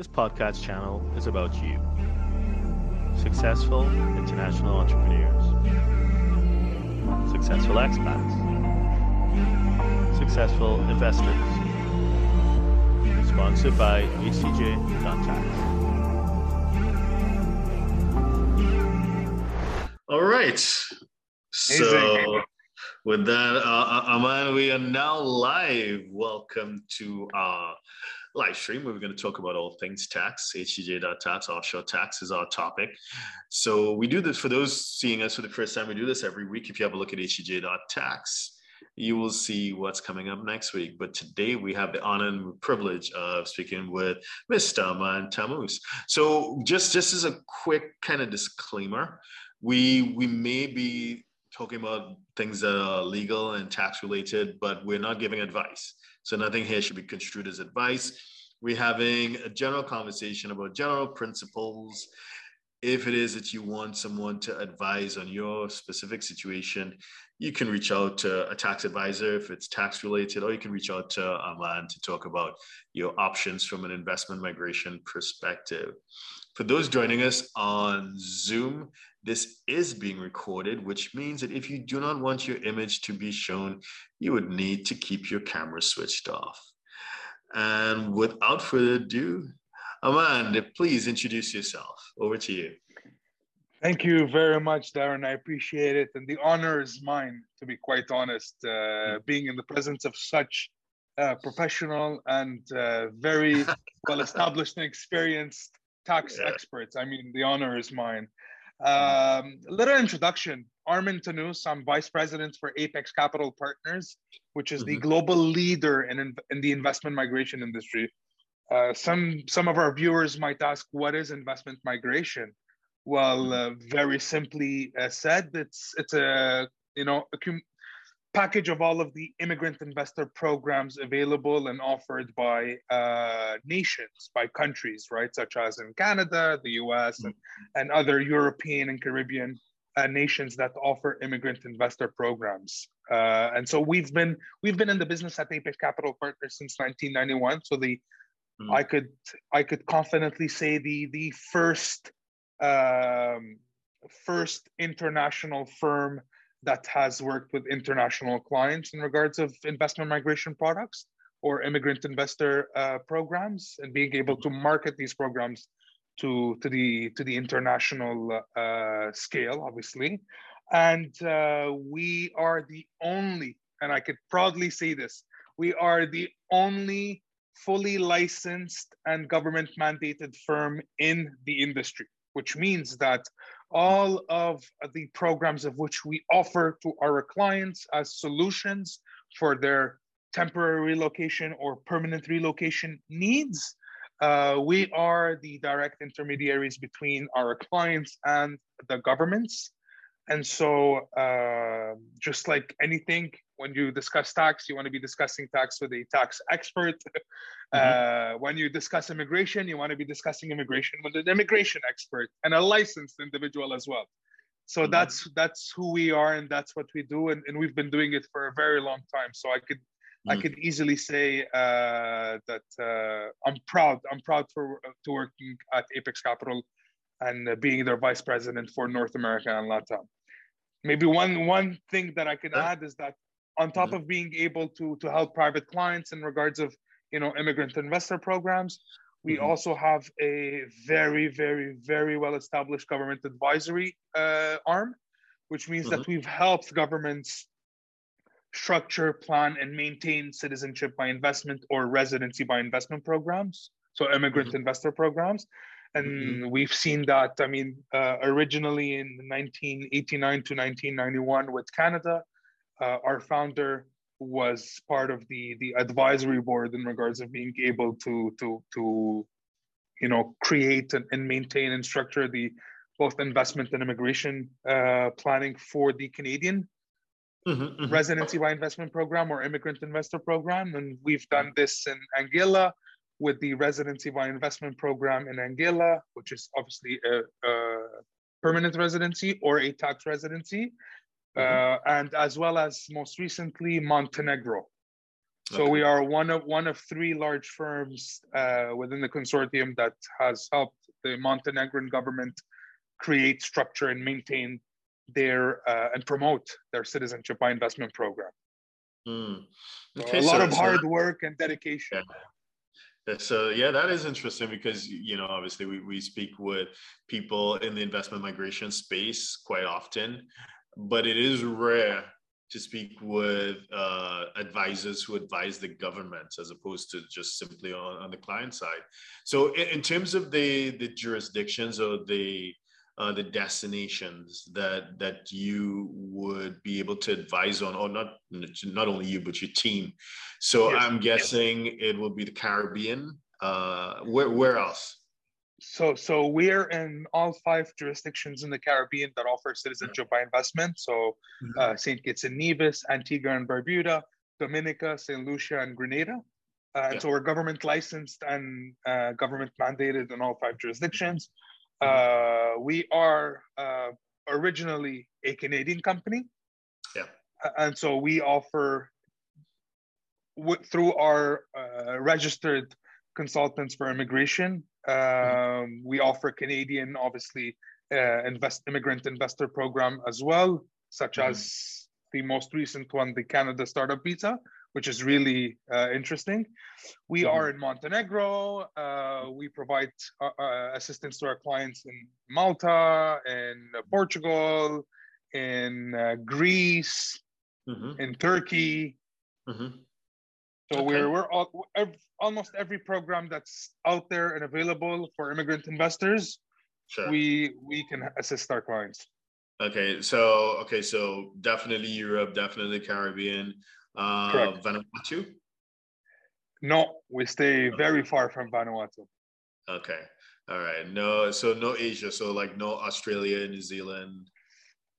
This podcast channel is about you. Successful international entrepreneurs, successful expats, successful investors. Sponsored by HTJ.tax. All right. So, with that, uh, uh, Armand, we are now live. Welcome to our live stream where we're going to talk about all things tax. HTJ.tax, offshore tax is our topic. So, we do this for those seeing us for the first time. We do this every week. If you have a look at HTJ.tax, you will see what's coming up next week. But today we have the honor and privilege of speaking with Mr. Armand Tannous. So just, just as a quick kind of disclaimer, we we may be talking about things that are legal and tax related, but we're not giving advice. So nothing here should be construed as advice. We're having a general conversation about general principles. If it is that you want someone to advise on your specific situation, you can reach out to a tax advisor if it's tax related, or you can reach out to Armand to talk about your options from an investment migration perspective. For those joining us on Zoom, this is being recorded, which means that if you do not want your image to be shown, you would need to keep your camera switched off. And without further ado, Amanda, please introduce yourself. Over to you. Thank you very much, Derren. I appreciate it. And the honor is mine, to be quite honest, uh, being in the presence of such uh, professional and uh, very well established and experienced tax yeah. experts. I mean, the honor is mine. Um, a little introduction. Armand Tannous, I'm vice president for Apex Capital Partners, which is mm-hmm. the global leader in, in the investment migration industry. Uh, some some of our viewers might ask, what is investment migration? Well, uh, very simply uh, said, it's it's a you know a package of all of the immigrant investor programs available and offered by uh, nations, by countries, right, such as in Canada, the U.S., and, and other European and Caribbean uh, nations that offer immigrant investor programs. Uh, and so we've been we've been in the business at Apex Capital Partners since 1991. So the mm. I could I could confidently say the the first um, first international firm that has worked with international clients in regards of investment migration products or immigrant investor uh, programs and being able to market these programs to, to the to the international uh, scale, obviously. And uh, we are the only, and I could proudly say this, we are the only fully licensed and government mandated firm in the industry which means that all of the programs of which we offer to our clients as solutions for their temporary relocation or permanent relocation needs, uh, we are the direct intermediaries between our clients and the governments. And so, uh, just like anything, when you discuss tax, you want to be discussing tax with a tax expert. Mm-hmm. Uh, when you discuss immigration, you want to be discussing immigration with an immigration expert and a licensed individual as well. So mm-hmm. that's that's who we are, and that's what we do, and, and we've been doing it for a very long time. So I could mm-hmm. I mm. could easily say uh, that uh, I'm proud. I'm proud for to working at Apex Capital and uh, being their vice president for North America and Latam. Maybe one one thing that I can add is that on top mm-hmm. of being able to to help private clients in regards of you know immigrant investor programs we mm-hmm. also have a very very very well established government advisory uh, arm which means mm-hmm. that we've helped governments structure plan and maintain citizenship by investment or residency by investment programs so immigrant mm-hmm. investor programs and mm-hmm. we've seen that i mean uh, originally in 1989 to 1991 with canada uh, our founder was part of the the advisory board in regards of being able to to to you know create and, and maintain and structure the both investment and immigration uh, planning for the Canadian mm-hmm, mm-hmm. residency by investment program or immigrant investor program, and we've done this in Anguilla with the residency by investment program in Anguilla, which is obviously a, a permanent residency or a tax residency, mm-hmm. uh, and as well as most recently Montenegro. So okay. we are one of one of three large firms uh, within the consortium that has helped the Montenegrin government create, structure, and maintain their uh, and promote their citizenship by investment program. Mm. Okay, so a lot so, of hard work and dedication. Yeah. So yeah, that is interesting because you know obviously we, we speak with people in the investment migration space quite often, but it is rare to speak with uh, advisors who advise the government as opposed to just simply on, on the client side. So in, in, terms of the the jurisdictions or the uh, the destinations that that you would be able to advise on, or not not only you but your team. So yes. I'm guessing yes. it will be the Caribbean. Uh, where where else? So so we're in all five jurisdictions in the Caribbean that offer citizenship by investment. So mm-hmm. uh, Saint Kitts and Nevis, Antigua and Barbuda, Dominica, Saint Lucia, and Grenada. Uh, yeah. So we're government licensed and uh, government mandated in all five jurisdictions. Uh, we are uh, originally a Canadian company. Yeah. And so we offer through our uh, registered consultants for immigration. Mm-hmm. Um, we offer Canadian, obviously, uh, invest immigrant investor program as well, such mm-hmm. as the most recent one, the Canada Startup Visa, which is really uh, interesting. We mm-hmm. are in Montenegro. Uh, we provide uh, uh assistance to our clients in Malta, in Portugal, in uh, Greece, mm-hmm. in Turkey. Mm-hmm. So okay. we're we're all, every, almost every program that's out there and available for immigrant investors. Sure. We we can assist our clients. Okay, so okay, so definitely Europe, definitely Caribbean. Uh, Vanuatu? No, we stay very far from Vanuatu. Okay. All right. No, so no Asia. So like no Australia, New Zealand.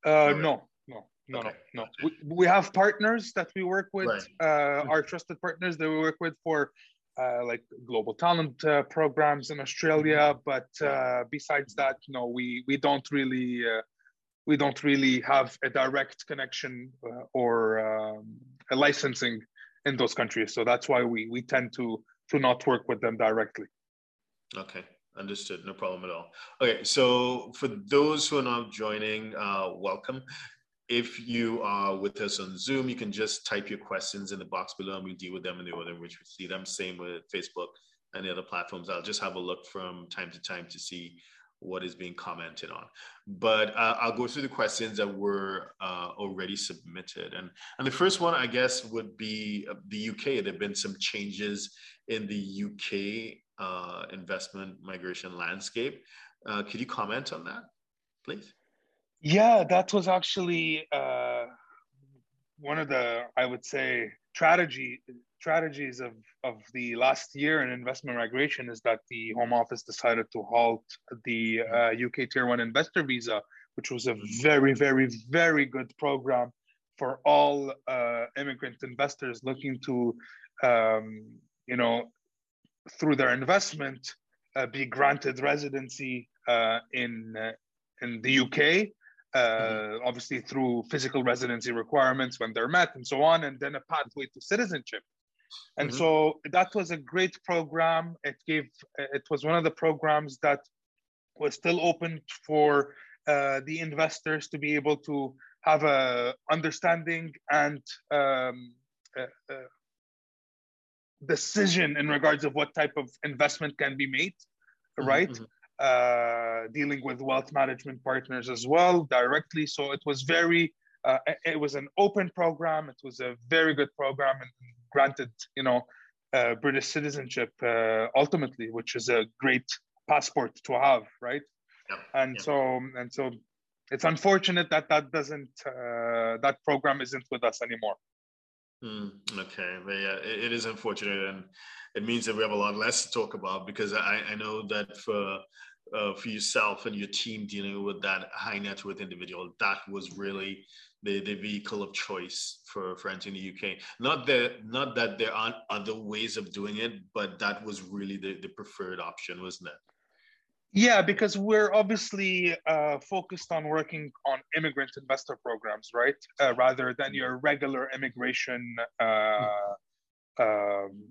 Uh, no, no, no, okay. no, no. We, we have partners that we work with. Right. Uh, our trusted partners that we work with for uh, like global talent uh, programs in Australia. Mm-hmm. But uh, besides that, no, we we don't really uh, we don't really have a direct connection uh, or um, licensing in those countries. So that's why we we tend to to not work with them directly. Okay, understood. No problem at all. Okay, so for those who are not joining, uh, welcome. If you are with us on Zoom, you can just type your questions in the box below and we deal with them in the order in which we see them. Same with Facebook and the other platforms. I'll just have a look from time to time to see what is being commented on. But uh, I'll go through the questions that were uh, already submitted. And, and the first one, I guess, would be uh, the UK. There have been some changes in the UK uh, investment migration landscape. Uh, could you comment on that, please? Yeah, that was actually uh, one of the, I would say, strategy strategies of, of the last year in investment migration is that the Home Office decided to halt the uh, UK Tier 1 investor visa, which was a very, very, very good program for all uh, immigrant investors looking to, um, you know, through their investment, uh, be granted residency uh, in, uh, in the UK uh, obviously through physical residency requirements when they're met and so on, and then a pathway to citizenship. And mm-hmm. so that was a great program. It gave, it was one of the programs that was still open for uh, the investors to be able to have a understanding and um, uh, uh, decision in regards of what type of investment can be made, mm-hmm, right? Mm-hmm. Uh, dealing with wealth management partners as well directly. So it was very, uh, it was an open program. It was a very good program and granted, you know, uh, British citizenship uh, ultimately, which is a great passport to have, right? Yeah. And so and so, it's unfortunate that that doesn't uh, that program isn't with us anymore. Mm, okay, but yeah, it, it is unfortunate, and it means that we have a lot less to talk about because I, I know that for uh, for yourself and your team dealing with that high net worth individual, that was really the, the vehicle of choice for, for entering the UK. Not that not that there aren't other ways of doing it, but that was really the, the preferred option, wasn't it? Yeah, because we're obviously uh, focused on working on immigrant investor programs, right? Uh, rather than your regular immigration uh, um,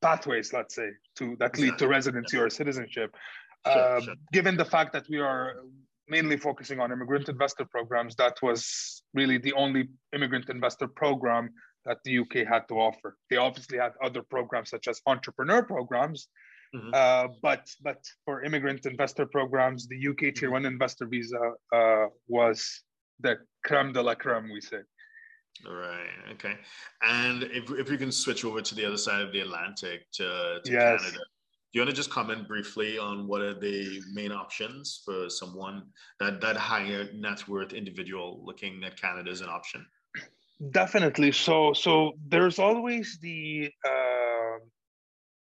pathways, let's say, to that lead to residency or citizenship. Sure, Uh, sure. Given the fact that we are mainly focusing on immigrant investor programs, that was really the only immigrant investor program that the UK had to offer. They obviously had other programs such as entrepreneur programs, Mhm. uh, but but for immigrant investor programs, the UK Tier One investor visa uh, was the creme de la creme, we say. Right. Okay. And if if we can switch over to the other side of the Atlantic to, to Yes. Canada, you want to just comment briefly on what are the main options for someone that that higher net worth individual looking at Canada as an option? Definitely. So so there's always the uh,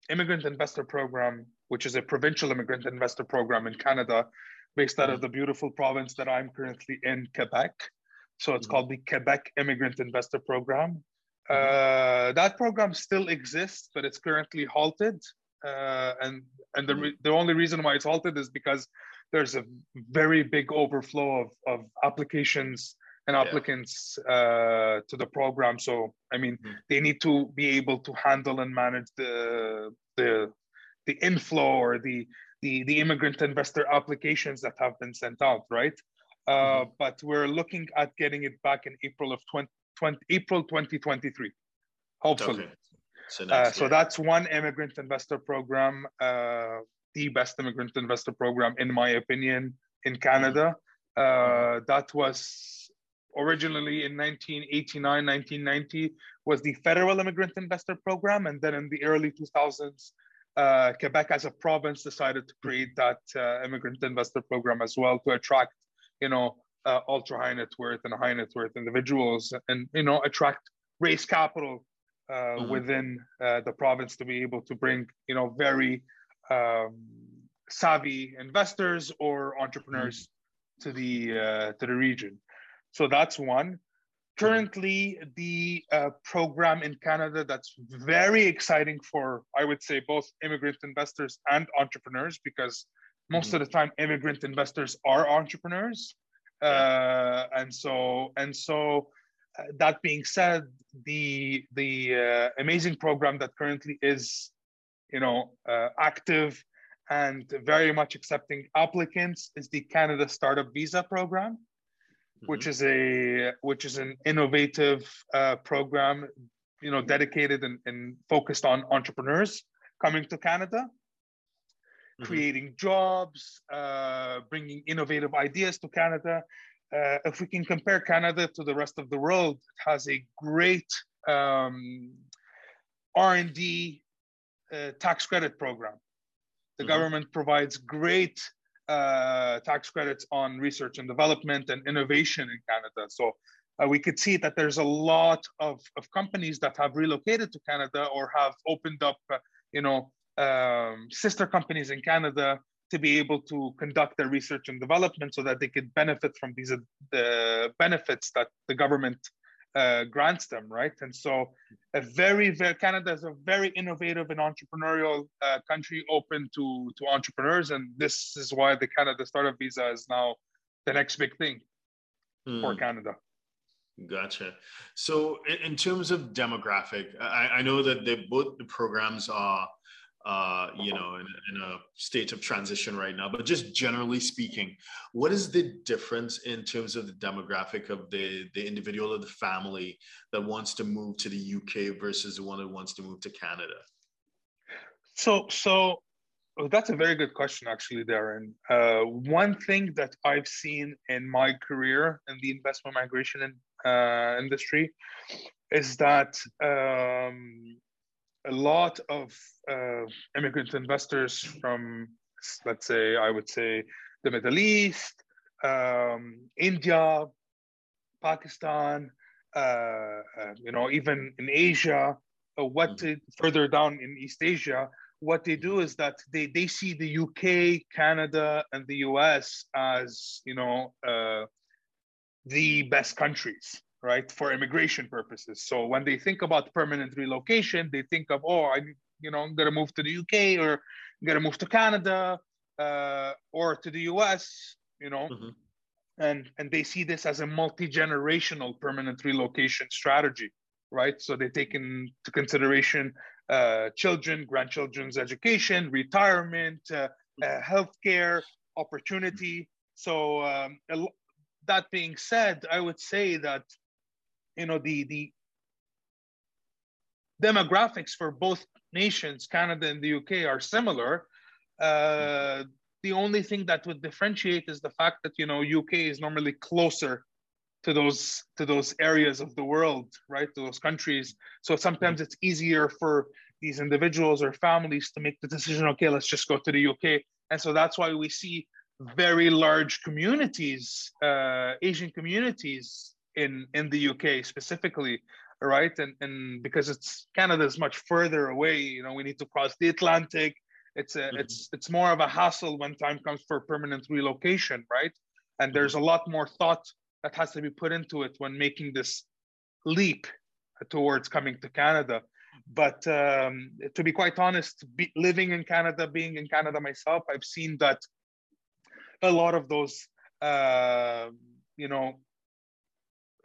immigrant investor program, which is a provincial immigrant investor program in Canada, based out of the beautiful province that I'm currently in, Quebec. So it's Mhm. called the Quebec Immigrant Investor Program. Uh, that program still exists, but it's currently halted. Uh, and and the, re- the only reason why it's halted is because there's a very big overflow of, of applications and Yeah. applicants uh, to the program. So I mean, Mhm. they need to be able to handle and manage the the the inflow or the the the immigrant investor applications that have been sent out, right? Uh, But we're looking at getting it back in April of 20, 20 April 2023, hopefully. Okay. So, Uh, so that's one immigrant investor program, uh, the best immigrant investor program, in my opinion, in Canada. Uh, that was originally in 1989, 1990, was the federal immigrant investor program. And then in the early 2000s, uh, Quebec as a province decided to create that uh, immigrant investor program as well to attract, you know, uh, ultra high net worth and high net worth individuals and, you know, attract raise capital uh, Mhm. within uh, the province to be able to bring, you know, very um, savvy investors or entrepreneurs to the uh, to the region. So that's one. Currently, the uh, program in Canada that's very exciting for, I would say, both immigrant investors and entrepreneurs, because most of the time immigrant investors are entrepreneurs. Uh, and so, and so, that being said, the the uh, amazing program that currently is, you know, uh, active and very much accepting applicants is the Canada Startup Visa Program which is a which is an innovative uh, program, you know, dedicated and, and focused on entrepreneurs coming to Canada, Mhm. creating jobs, uh, bringing innovative ideas to Canada. Uh, if we can compare Canada to the rest of the world, it has a great um, R&D uh, tax credit program. The Mhm. government provides great uh, tax credits on research and development and innovation in Canada. So uh, we could see that there's a lot of, of companies that have relocated to Canada or have opened up, uh, you know, um, sister companies in Canada to be able to conduct their research and development so that they could benefit from these uh, the benefits that the government uh, grants them, right? And so, a very, very Canada is a very innovative and entrepreneurial uh, country, open to to entrepreneurs, and this is why the Canada Startup Visa is now the next big thing for Hmm. Canada. Gotcha. So, in, in terms of demographic, I, I know that they both the programs are, uh, you know, in, in a state of transition right now. But just generally speaking, what is the difference in terms of the demographic of the the individual or the family that wants to move to the UK versus the one that wants to move to Canada? So, so oh, that's a very good question, actually, Derren. Uh, one thing that I've seen in my career in the investment migration in, uh, industry is that um, a lot of uh, immigrant investors from, let's say, I would say, the Middle East, um, India, Pakistan, uh, uh, you know, even in Asia, uh, what Mhm. to, further down in East Asia, what they do is that they, they see the UK, Canada, and the US as, you know, uh, the best countries, right, for immigration purposes. So when they think about permanent relocation, they think of, oh, I, you know, I'm gonna move to the UK or I'm gonna move to Canada uh, or to the US, you know, Mhm. and and they see this as a multi-generational permanent relocation strategy right? So they take into consideration uh, children, grandchildren's education, retirement, uh, uh, healthcare, opportunity. So um, that being said, I would say that you know the the demographics for both nations, Canada and the UK, are similar. Uh, the only thing that would differentiate is the fact that you know UK is normally closer to those to those areas of the world, right? To those countries. So sometimes it's easier for these individuals or families to make the decision. Okay, let's just go to the UK, and so that's why we see very large communities, uh, Asian communities in in the UK specifically, right? And and because it's Canada is much further away, you know, we need to cross the Atlantic. It's a, mm-hmm. it's it's more of a hassle when time comes for permanent relocation, right? And mm-hmm. there's a lot more thought that has to be put into it when making this leap towards coming to Canada. But um, to be quite honest, be, living in Canada, being in Canada myself, I've seen that a lot of those, uh, you know,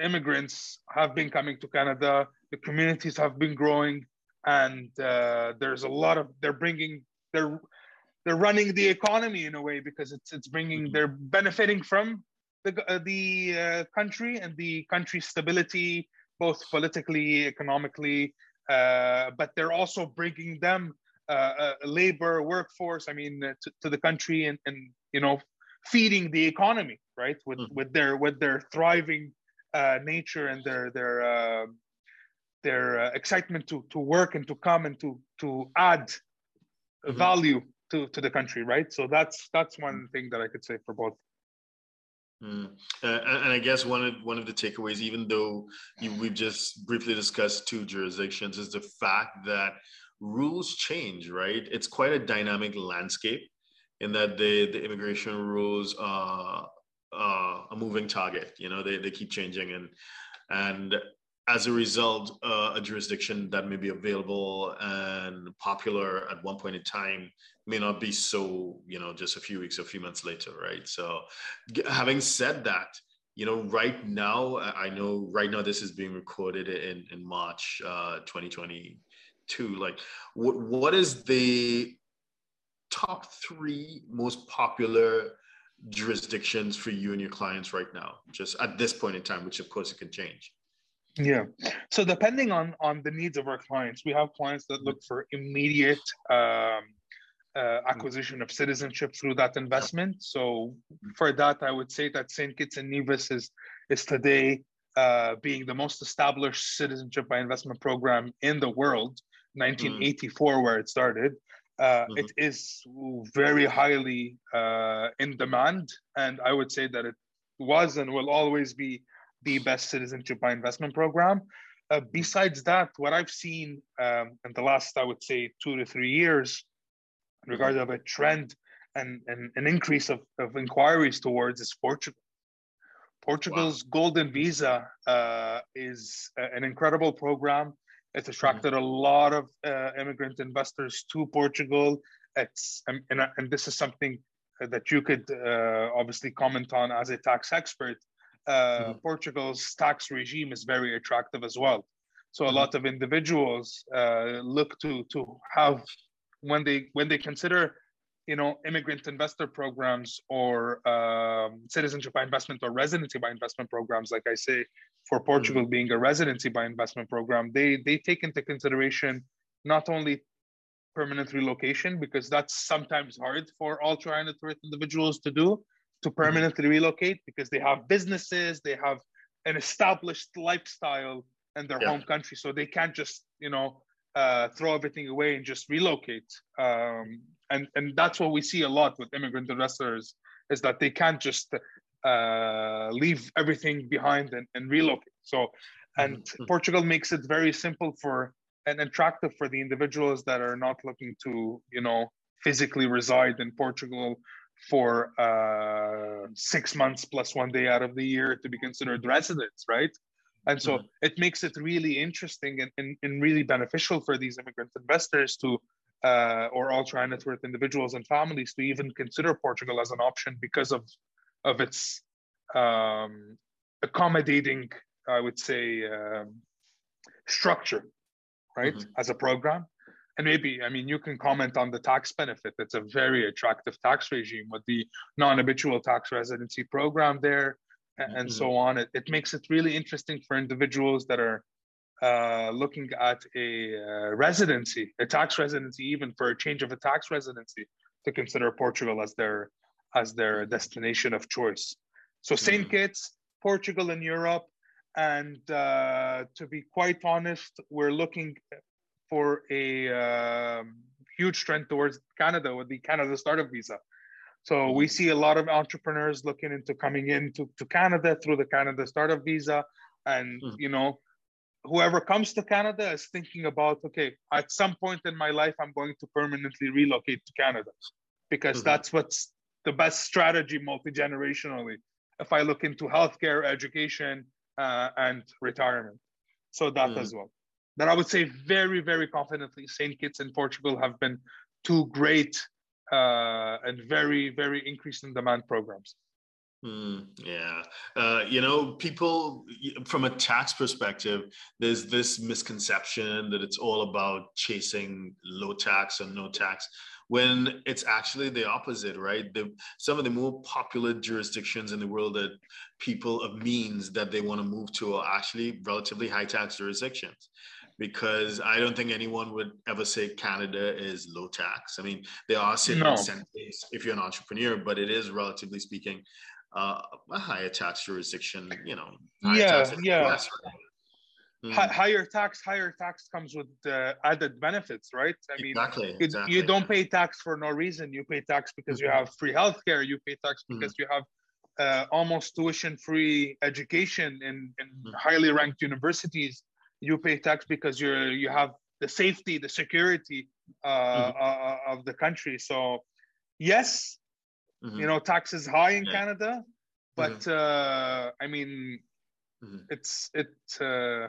immigrants have been coming to Canada. The communities have been growing, and uh, there's a lot of they're bringing they're they're running the economy in a way because it's it's bringing mm-hmm. they're benefiting from the uh, the uh, country and the country's stability, both politically, economically. Uh, but they're also bringing them uh, a labor workforce. I mean, uh, to, to, the country and, and you know feeding the economy, right? With mm-hmm. with their with their thriving uh, nature and their their uh, their uh, excitement to to work and to come and to to add mm-hmm. value to to the country, right? So that's that's one thing that I could say for both. Mm. Uh, and I guess one of one of the takeaways, even though you, we've just briefly discussed two jurisdictions, is the fact that rules change. Right, it's quite a dynamic landscape in that the the immigration rules are uh, a moving target. You know, they they keep changing, and and as a result, uh, a jurisdiction that may be available and popular at one point in time may not be so, you know, just a few weeks, or a few months later, right? So, having said that, you know, right now, I know right now this is being recorded in in March uh, 2022. Like, what what is the top three most popular jurisdictions for you and your clients right now, just at this point in time, which of course it can change? Yeah. So depending on on the needs of our clients, we have clients that look for immediate um, uh, acquisition of citizenship through that investment. So for that, I would say that St. Kitts and Nevis is is today uh, being the most established citizenship by investment program in the world. 1984, mm. where it started. Uh, mm-hmm. it is very highly uh, in demand, and I would say that it was and will always be the best citizenship by investment program. Uh, besides that, what I've seen um, in the last, I would say, two to three years, in regards of a trend and, and an increase of, of inquiries towards is Portugal. Portugal's wow. Golden Visa uh, is an incredible program. It's attracted mm-hmm. a lot of uh, immigrant investors to Portugal. It's and, and, this is something that you could uh, obviously comment on as a tax expert uh, mm-hmm. Portugal's tax regime is very attractive as well. So a mm-hmm. lot of individuals uh, look to to have when they when they consider you know immigrant investor programs or um, citizenship by investment or residency by investment programs like i say for portugal mm-hmm. being a residency by investment program they they take into consideration not only permanent relocation because that's sometimes hard for ultra high net worth individuals to do to permanently relocate because they have businesses, they have an established lifestyle in their yeah. home country, so they can't just you know uh, throw everything away and just relocate. Um, and and that's what we see a lot with immigrant investors is that they can't just uh, leave everything behind and, and relocate. So, and mm-hmm. Portugal makes it very simple for and attractive for the individuals that are not looking to you know physically reside in Portugal for uh, six months plus one day out of the year to be considered residents, right? And so mm-hmm. it makes it really interesting and, and, and, really beneficial for these immigrant investors to, uh, or ultra net worth individuals and families to even consider Portugal as an option because of, of its um, accommodating, I would say, um, structure, right, mm-hmm. as a program. And maybe, I mean, you can comment on the tax benefit. It's a very attractive tax regime with the non habitual tax residency program there and mm-hmm. so on. It, it makes it really interesting for individuals that are uh, looking at a uh, residency, a tax residency, even for a change of a tax residency, to consider Portugal as their as their destination of choice. So Saint mm. Kitts, Portugal, in Europe, and uh, to be quite honest, we're looking for a um, huge trend towards Canada with the Canada Startup Visa. So we mm. see a lot of entrepreneurs looking into coming into to Canada through the Canada Startup Visa, and mm. you know whoever comes to Canada is thinking about, okay, at some point in my life, I'm going to permanently relocate to Canada because mm-hmm. that's what's the best strategy multi generationally. If I look into healthcare, education, uh, and retirement, so that mm. as well. That I would say very, very confidently, Saint Kitts and Portugal have been two great uh, and very, very increased in demand programs. Mm, yeah. Uh, you know, people, from a tax perspective, there's this misconception that it's all about chasing low tax or no tax when it's actually the opposite, right? The, some of the more popular jurisdictions in the world that people of means that they want to move to are actually relatively high tax jurisdictions because I don't think anyone would ever say Canada is low tax. I mean, there are certain no. incentives if you're an entrepreneur, but it is relatively speaking uh, a higher tax jurisdiction, you know. Yeah, yeah. Mm. higher tax, higher tax comes with uh, added benefits, right? I mean, exactly, you, exactly. you don't pay tax for no reason. You pay tax because mm-hmm. you have free healthcare. You pay tax mm-hmm. because mm-hmm. you have uh, almost tuition-free education in, in mm-hmm. highly ranked universities. You pay tax because you're you have the safety, the security uh, mm-hmm. uh of the country. So, yes, Mm-hmm. You know, taxes high in yeah. Canada, but mm-hmm. uh, I mean, mm-hmm. it's it. Uh,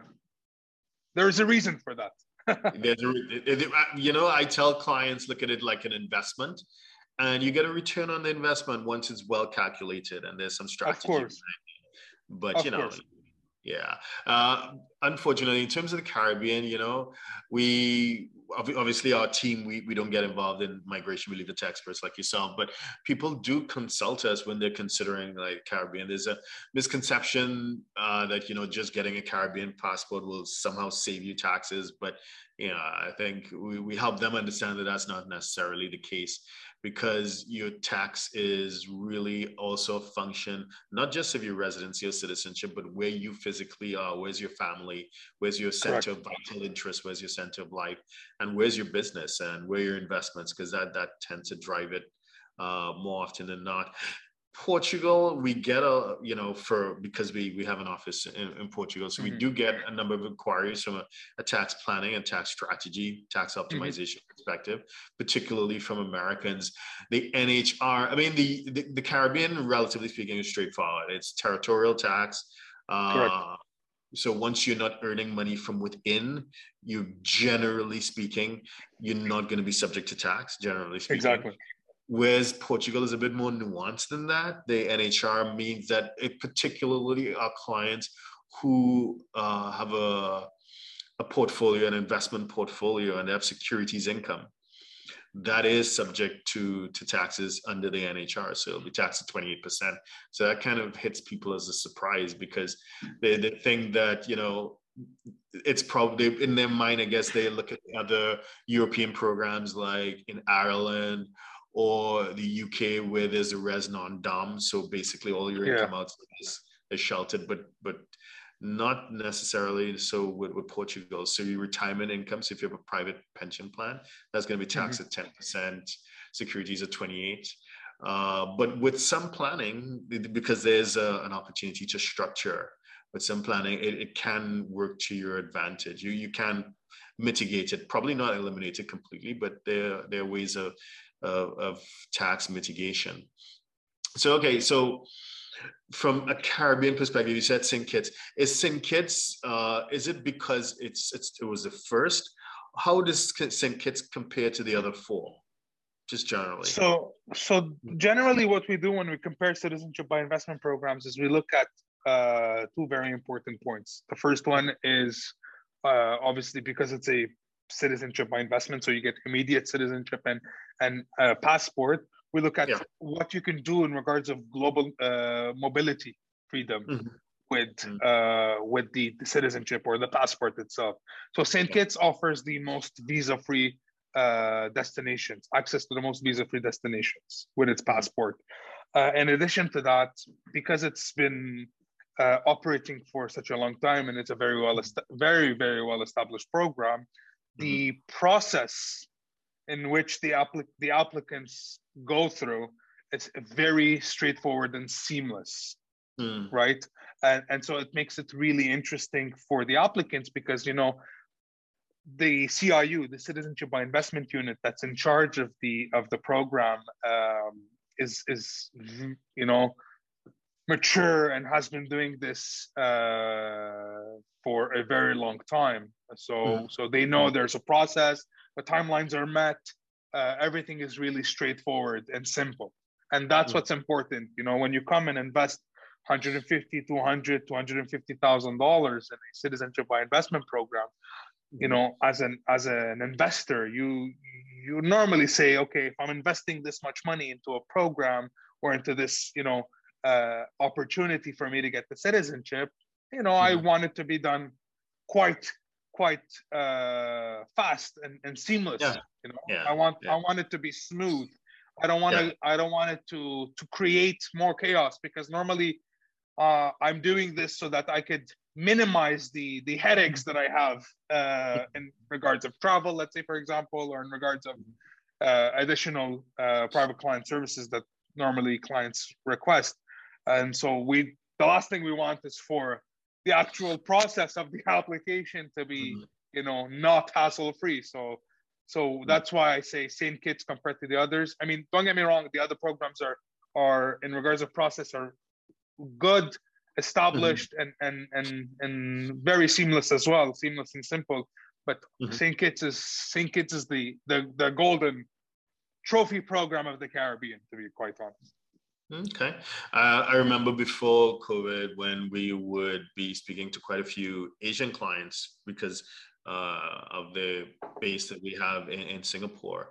there's a reason for that. there's a, it, you know, I tell clients look at it like an investment, and you get a return on the investment once it's well calculated and there's some strategy. Of course. But of you know, course. Yeah. Uh, unfortunately, in terms of the Caribbean, you know, we obviously our team we, we don't get involved in migration. We leave it to experts like yourself, but people do consult us when they're considering like Caribbean. There's a misconception uh, that you know just getting a Caribbean passport will somehow save you taxes, but you know, I think we, we help them understand that that's not necessarily the case because your tax is really also a function not just of your residency or citizenship, but where you physically are. Where's your family? Where's your center Correct. of vital interest? Where's your center of life? And where's your business and where your investments? Because that that tends to drive it uh, more often than not. Portugal, we get a, you know, for because we we have an office in, in Portugal, so mm-hmm. we do get a number of inquiries from a, a, tax planning and tax strategy, tax mm-hmm. optimization mm-hmm. perspective, particularly from Americans. The NHR, I mean, the, the, the Caribbean, relatively speaking, is straightforward. It's territorial tax. Uh, so once you're not earning money from within, you generally speaking, you're not going to be subject to tax. Generally speaking, exactly. Whereas Portugal is a bit more nuanced than that. The NHR means that it particularly our clients who uh, have a, a portfolio, an investment portfolio, and have securities income that is subject to to taxes under the NHR. So it'll be taxed at 28%. So that kind of hits people as a surprise because they, they think that, you know, it's probably in their mind, I guess they look at other European programs like in Ireland or the UK where there's a res non dom. So basically, all your income yeah. outside is, is sheltered, but but not necessarily so with, with Portugal. So your retirement income, so if you have a private pension plan, that's going to be taxed mm-hmm. at 10%, securities at 28. Uh, but with some planning, because there's a, an opportunity to structure with some planning, it, it can work to your advantage. You you can mitigate it, probably not eliminate it completely, but there there are ways of of, of tax mitigation. So, okay, so from a Caribbean perspective, you said St. Kitts. Is St. Kitts, uh, is it because it's, it's it was the first? How does St. Kitts compare to the other four? Just generally. So, so generally, what we do when we compare citizenship by investment programs is we look at uh, two very important points. The first one is uh, obviously because it's a citizenship by investment, so you get immediate citizenship and and uh, passport. We look at Yeah. what you can do in regards of global uh, mobility freedom Mhm. with Mhm. uh, with the, the citizenship or the passport itself. So St. Yeah. Kitts offers the most visa-free uh, destinations, access to the most visa-free destinations with its passport. Uh, in addition to that, because it's been uh, operating for such a long time and it's a very well, very very well established program, the process in which the applic- the applicants go through is very straightforward and seamless Mm. right and, and so it makes it really interesting for the applicants because you know the ciu the citizenship by investment unit that's in charge of the of the program um, is is you know mature and has been doing this uh, for a very long time so Mhm. so they know there's a process the timelines are met uh, everything is really straightforward and simple and that's Mhm. what's important you know when you come and invest 150 200 250000 dollars in a citizenship by investment program you know as an as an investor you you normally say okay if i'm investing this much money into a program or into this you know uh, opportunity for me to get the citizenship you know i Mhm. want it to be done quite quite uh, fast and, and seamless Yeah. you know? Yeah, i want yeah. i want it to be smooth. I don't want to i don't want it to to create more chaos because normally uh, i'm doing this so that i could minimize the the headaches that i have uh, in regards of travel let's say for example or in regards of uh, additional uh, private client services that normally clients request. And so we the last thing we want is for the actual process of the application to be Mhm. you know not hassle free so so that's why i say st kitts compared to the others. I mean don't get me wrong the other programs are are in regards of process are good established and and and and very seamless as well seamless and simple. But Mhm. st kitts is st kitts is the the the golden trophy program of the caribbean to be quite honest Okay. Uh, I remember before COVID when we would be speaking to quite a few Asian clients because uh, of the base that we have in, in Singapore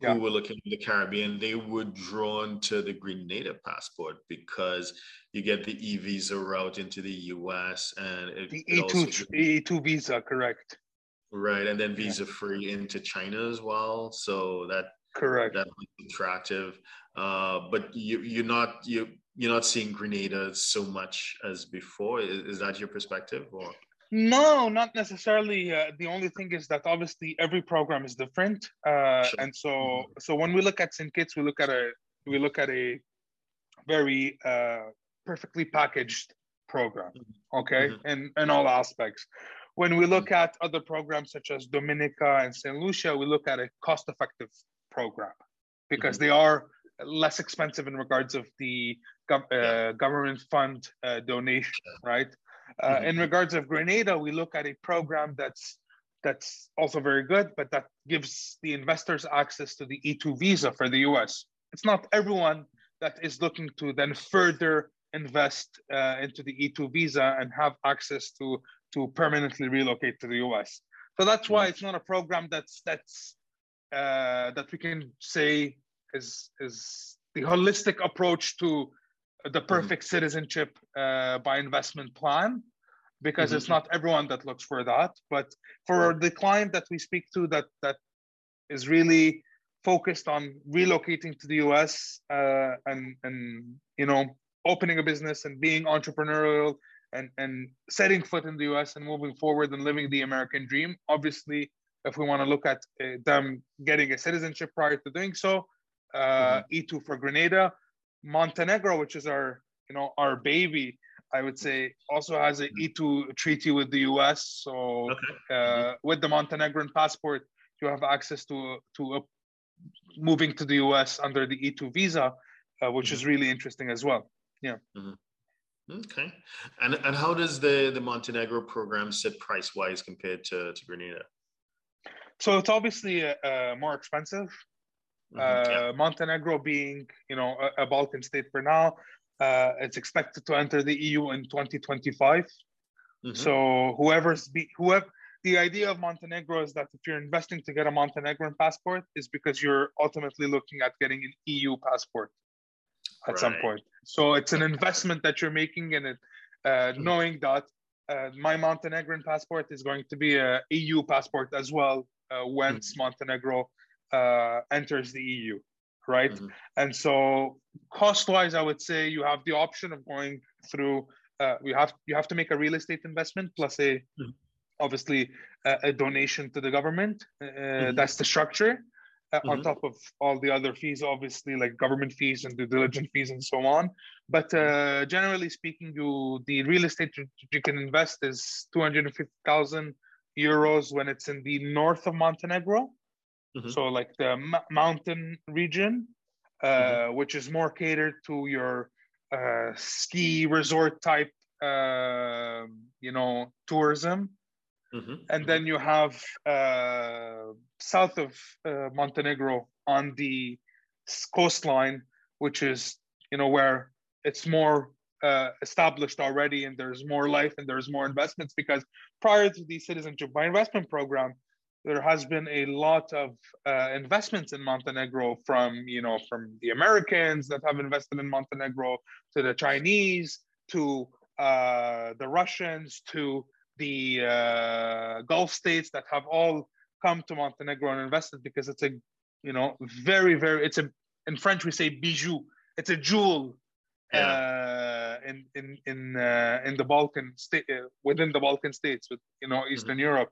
Yeah. who were looking in the Caribbean. They were drawn to the Green Grenada passport because you get the e visa route into the US and it, the it e2 also e2 visa correct right and then visa free into China as well. So that correct attractive. Uh, but you you're not you you're not seeing Grenada so much as before. Is, is that your perspective or? No, not necessarily. Uh, the only thing is that obviously every program is different, uh, Sure. and so Mhm. so when we look at St. Kitts, we look at a we look at a very uh, perfectly packaged program. Okay, Mhm. in in all aspects. When we look at other programs such as Dominica and St. Lucia, we look at a cost-effective program because Mhm. they are less expensive in regards of the gov- uh, government fund uh, donation, right? Uh, Mhm. In regards of Grenada, we look at a program that's that's also very good, but that gives the investors access to the E2 visa for the US. It's not everyone that is looking to then further invest uh, into the E2 visa and have access to to permanently relocate to the US. So that's why it's not a program that's that's uh, that we can say is is the holistic approach to the perfect citizenship uh, by investment plan because it's not everyone that looks for that but for the client that we speak to that that is really focused on relocating to the us uh, and and you know opening a business and being entrepreneurial and and setting foot in the us and moving forward and living the american dream obviously if we want to look at uh, them getting a citizenship prior to doing so uh, e2 for grenada montenegro which is our you know our baby I would say also has an E2 treaty with the US. So Okay. uh, with the Montenegrin passport, you have access to to a, moving to the US under the E2 visa, uh, which is really interesting as well. Yeah. Okay. And and how does the the Montenegro program sit price wise compared to to Grenada? So it's obviously uh, uh, more expensive. Mhm, Uh, yeah. Montenegro being you know a, a Balkan state for now, uh, it's expected to enter the EU in 2025. Mhm. So whoever's be whoever the idea of Montenegro is that if you're investing to get a Montenegrin passport, is because you're ultimately looking at getting an EU passport at right. some point. So it's an investment that you're making in it, uh, hmm. knowing that uh, my Montenegrin passport is going to be a EU passport as well uh, once mm-hmm. Montenegro uh, enters the EU, right? Mm-hmm. And so cost-wise, I would say you have the option of going through. Uh, you have you have to make a real estate investment plus a mm-hmm. obviously a donation to the government. Uh, mm-hmm. That's the structure. Mm-hmm. on top of all the other fees, obviously like government fees and due diligence fees and so on. But uh, generally speaking, you the real estate you can invest is two hundred and fifty thousand euros when it's in the north of Montenegro, mm-hmm. so like the m- mountain region, uh, mm-hmm. which is more catered to your uh, ski resort type, uh, you know, tourism. Mm-hmm. And then you have uh, south of uh, Montenegro on the coastline, which is you know where it's more uh, established already, and there's more life and there's more investments. Because prior to the citizenship by investment program, there has been a lot of uh, investments in Montenegro from you know from the Americans that have invested in Montenegro to the Chinese to uh, the Russians to the uh, Gulf states that have all come to Montenegro and invested because it's a, you know, very, very, it's a, in French we say bijou. It's a jewel yeah. In in in uh, in the Balkan state uh, within the Balkan states, with you know Eastern mm-hmm. Europe,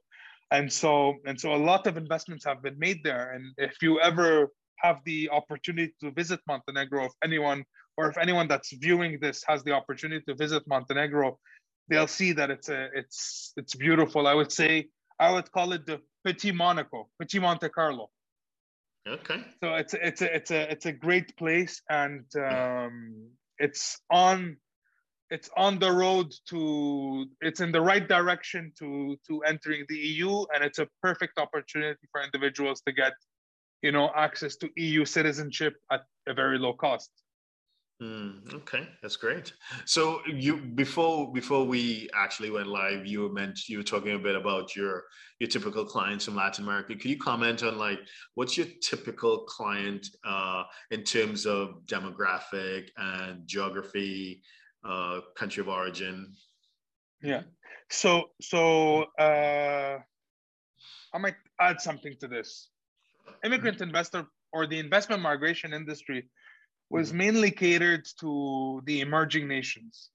and so and so a lot of investments have been made there. And if you ever have the opportunity to visit Montenegro, if anyone or if anyone that's viewing this has the opportunity to visit Montenegro, they'll see that it's a it's it's beautiful. I would say I would call it the Petit Monaco, Petit Monte Carlo. Okay. So it's it's a it's a it's a great place, and um, it's on it's on the road to it's in the right direction to to entering the EU, and it's a perfect opportunity for individuals to get you know access to EU citizenship at a very low cost. Mm, okay, that's great. So you before before we actually went live, you meant you were talking a bit about your your typical clients from Latin America. Could you comment on like what's your typical client uh, in terms of demographic and geography, uh, country of origin? Yeah. So so uh, I might add something to this. Immigrant investor or the investment migration industry was mm-hmm. mainly catered to the emerging nations,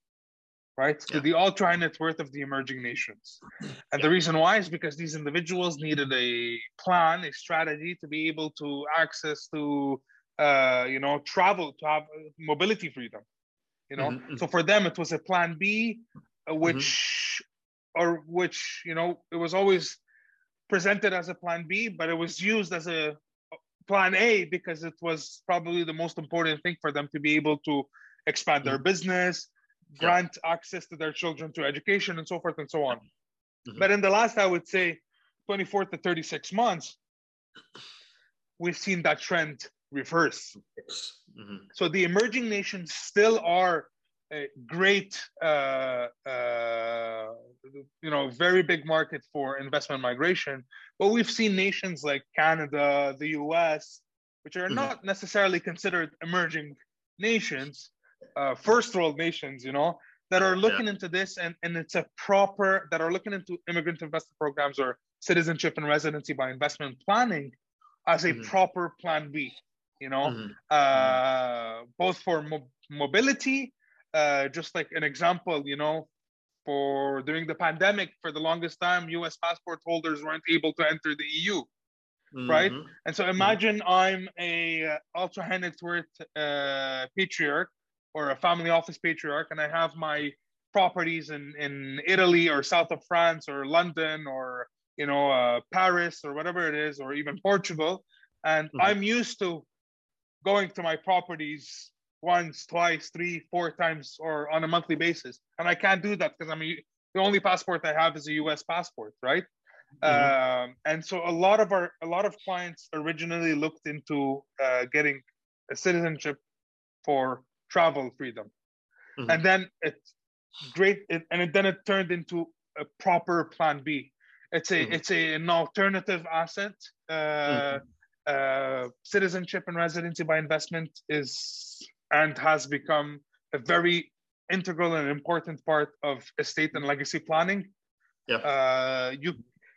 right? Yeah. To the ultra high net worth of the emerging nations. And yeah. the reason why is because these individuals needed a plan, a strategy to be able to access to, uh, you know, travel, to have mobility freedom, you know? Mm-hmm. So for them, it was a plan B, uh, which, mm-hmm. or which, you know, it was always presented as a plan B, but it was used as a plan A because it was probably the most important thing for them to be able to expand their mm-hmm. business, grant yeah. access to their children to education, and so forth and so on. Mm-hmm. But in the last, I would say, 24 to 36 months, we've seen that trend reverse. Mm-hmm. So the emerging nations still are a great, uh, uh, you know, very big market for investment migration. But we've seen nations like Canada, the US, which are mm-hmm. not necessarily considered emerging nations, uh, first world nations, you know, that are looking yeah. into this and, and it's a proper, that are looking into immigrant investor programs or citizenship and residency by investment planning as a mm-hmm. proper plan B, you know, mm-hmm. uh, both for mo- mobility uh, just like an example, you know, for during the pandemic, for the longest time, U.S. passport holders weren't able to enter the EU, mm-hmm. right? And so imagine mm-hmm. I'm a uh, ultra high net worth uh, patriarch or a family office patriarch, and I have my properties in in Italy or south of France or London or you know uh, Paris or whatever it is, or even Portugal, and mm-hmm. I'm used to going to my properties once, twice, three, four times, or on a monthly basis. And I can't do that because I mean the only passport I have is a U.S. passport, right? Mm-hmm. Um, and so a lot of our a lot of clients originally looked into uh, getting a citizenship for travel freedom, mm-hmm. and then it's great, it, and it, then it turned into a proper Plan B. It's a mm-hmm. it's a, an alternative asset. Uh, mm-hmm. Uh, citizenship and residency by investment is and has become a very integral and important part of estate and legacy planning. Yeah. Uh, you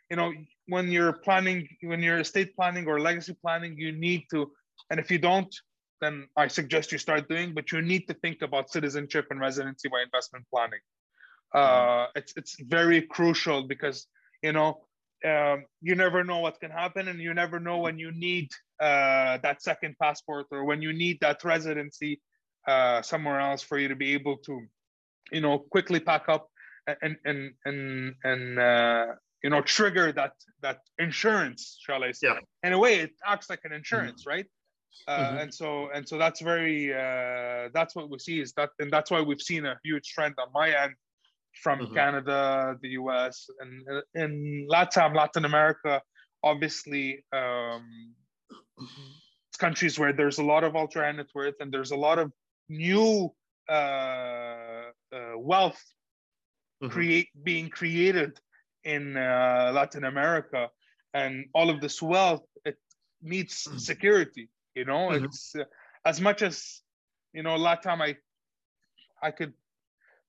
you know when you're planning when you're estate planning or legacy planning, you need to, and if you don't, then I suggest you start doing. But you need to think about citizenship and residency by investment planning. Uh, mm-hmm. it's it's very crucial because you know um, you never know what can happen, and you never know when you need uh, that second passport or when you need that residency uh, somewhere else for you to be able to, you know, quickly pack up and and and and uh, you know trigger that that insurance, shall I say? Yeah. In a way, it acts like an insurance, mm-hmm. right? Uh, mm-hmm. And so and so that's very uh, that's what we see is that and that's why we've seen a huge trend on my end from mm-hmm. Canada, the US, and in Latin Latin America, obviously. Um, countries where there's a lot of ultra high net worth and there's a lot of new uh, uh, wealth mm-hmm. create being created in uh, Latin America, and all of this wealth it needs mm-hmm. security. You know, mm-hmm. it's uh, as much as you know. Last time I, I could,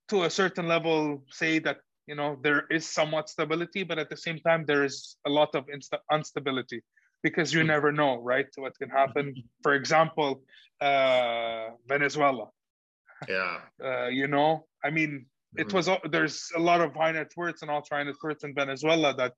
to a certain level, say that you know there is somewhat stability, but at the same time there is a lot of insta- instability because you mm-hmm. never know, right? What can happen. For example, uh, Venezuela. Yeah. Uh, you know, I mean, it mm-hmm. was there's a lot of high net worths and ultra high net worths in Venezuela that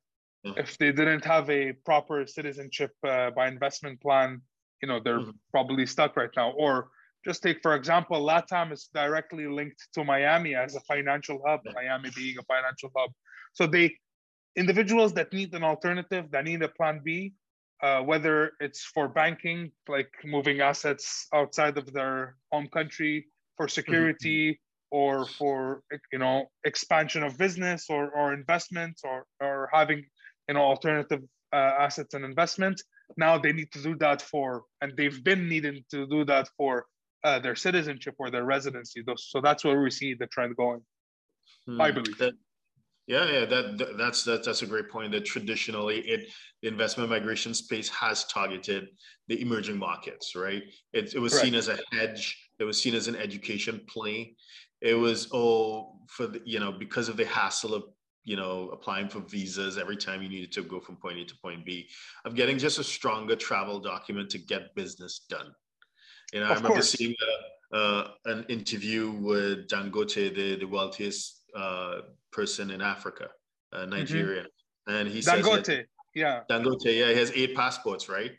mm-hmm. if they didn't have a proper citizenship uh, by investment plan, you know, they're mm-hmm. probably stuck right now. Or just take for example, LATAM is directly linked to Miami as a financial hub. Miami being a financial hub, so they individuals that need an alternative, that need a plan B, uh, whether it's for banking, like moving assets outside of their home country, for mm-hmm. security, mm-hmm. or for you know expansion of business or or investments, or or having you know alternative uh, assets and investments. Now they need to do that for, and they've been needing to do that for uh, their citizenship or their residency. So that's where we see the trend going. Hmm. I believe. That, yeah, yeah, that, that's that, that's a great point. That traditionally, it the investment migration space has targeted the emerging markets, right? It, it was seen as a hedge. It was seen as an education play. It was oh for the you know because of the hassle of you know applying for visas every time you needed to go from point A to point B, of getting just a stronger travel document to get business done. You know, of I remember course. seeing a, uh, an interview with Dangote, the the wealthiest uh, person in Africa, uh, mm-hmm. Nigeria, mm-hmm. and he Dangote, says, yeah, Dangote, yeah, he has eight passports, right?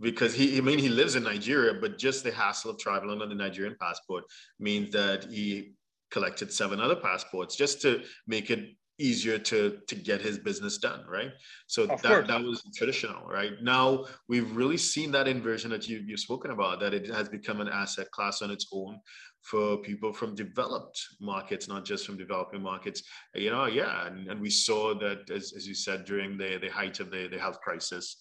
Because he, I mean, he lives in Nigeria, but just the hassle of traveling on the Nigerian passport means that he collected seven other passports just to make it easier to to get his business done right? So of that, course. that was traditional right? Now we've really seen that inversion that you, you've spoken about that it has become an asset class on its own for people from developed markets not just from developing markets. You know yeah and, and we saw that as, as you said during the, the height of the, the health crisis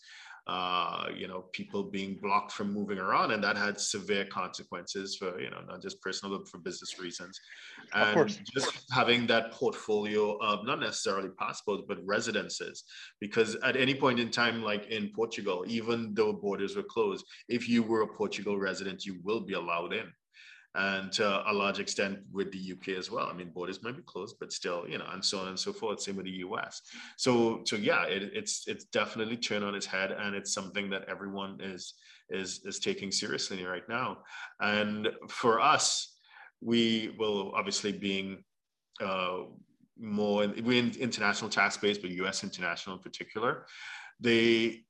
uh, you know, people being blocked from moving around, and that had severe consequences for you know not just personal but for business reasons. And just having that portfolio of not necessarily passports but residences, because at any point in time, like in Portugal, even though borders were closed, if you were a Portugal resident, you will be allowed in and to a large extent with the UK as well. I mean, borders might be closed, but still, you know, and so on and so forth. Same with the US. So, so yeah, it, it's it's definitely turned on its head, and it's something that everyone is is is taking seriously right now. And for us, we will obviously being uh, more we in international tax base, but US international in particular. They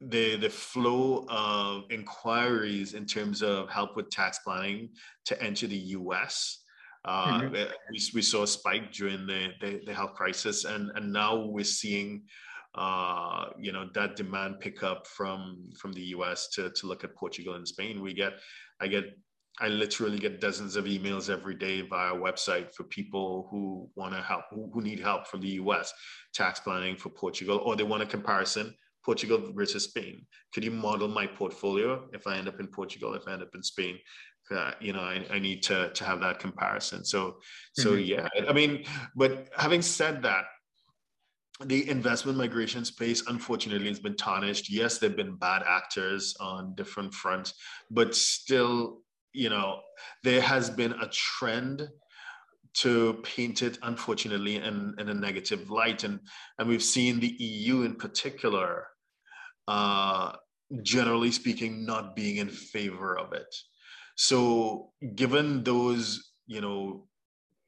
the the flow of inquiries in terms of help with tax planning to enter the U.S. Uh, mm-hmm. we, we saw a spike during the, the, the, health crisis, and, and now we're seeing uh, you know that demand pick up from from the U.S. to to look at Portugal and Spain. We get I get I literally get dozens of emails every day via website for people who want to help, who, who need help from the US, tax planning for Portugal, or they want a comparison Portugal versus Spain. Could you model my portfolio if I end up in Portugal, if I end up in Spain? Uh, you know, I, I, need to to have that comparison. So, so mm-hmm. yeah, I mean, but having said that, the investment migration space, unfortunately, has been tarnished. Yes, there have been bad actors on different fronts, but still, you know, there has been a trend to paint it, unfortunately, in, in a negative light. And, and we've seen the EU in particular, uh, generally speaking, not being in favor of it. So, given those, you know,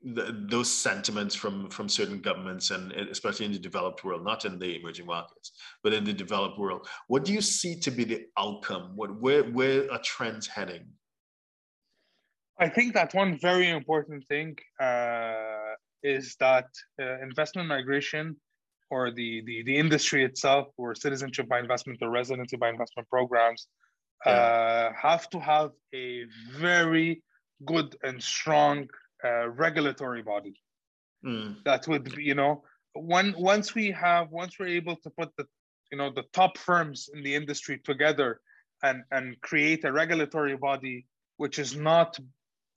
those sentiments from from certain governments and especially in the developed world not in the emerging markets but in the developed world what do you see to be the outcome what where where are trends heading i think that one very important thing uh, is that uh, investment migration or the, the the industry itself or citizenship by investment or residency by investment programs yeah. uh, have to have a very good and strong uh, regulatory body mm. that would be, you know when once we have once we're able to put the you know the top firms in the industry together and and create a regulatory body which is not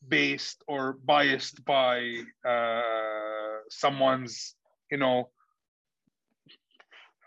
based or biased by uh, someone's you know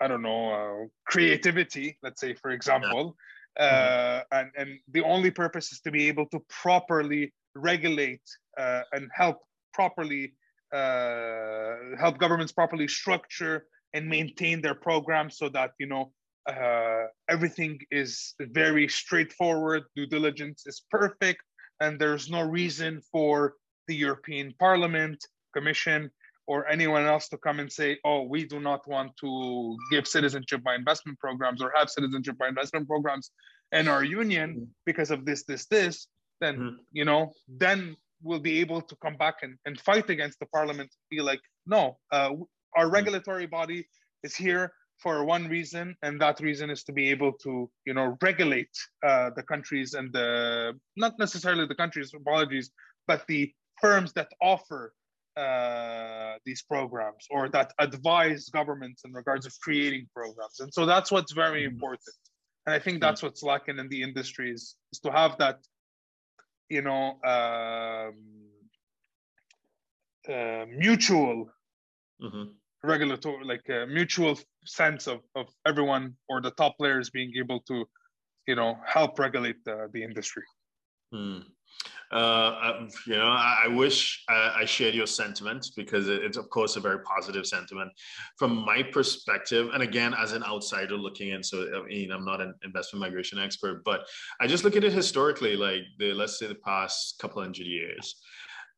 i don't know uh, creativity let's say for example yeah. uh, mm-hmm. and and the only purpose is to be able to properly regulate uh, and help properly uh, help governments properly structure and maintain their programs so that you know uh, everything is very straightforward due diligence is perfect and there's no reason for the european parliament commission or anyone else to come and say oh we do not want to give citizenship by investment programs or have citizenship by investment programs in our union mm-hmm. because of this this this then mm-hmm. you know then we'll be able to come back and, and fight against the parliament be like no uh, our mm-hmm. regulatory body is here for one reason and that reason is to be able to you know regulate uh, the countries and the not necessarily the countries apologies but the firms that offer uh, these programs or that advise governments in regards of creating programs and so that's what's very mm-hmm. important and i think that's what's lacking in the industries is to have that you know um, uh, mutual mm-hmm. regulatory like a mutual sense of, of everyone or the top players being able to you know help regulate the, the industry hmm. Uh, you know, I, I wish I, I, shared your sentiment because it's, of course, a very positive sentiment. From my perspective, and again, as an outsider looking in, so I mean, I'm not an investment migration expert, but I just look at it historically, like the let's say the past couple hundred years.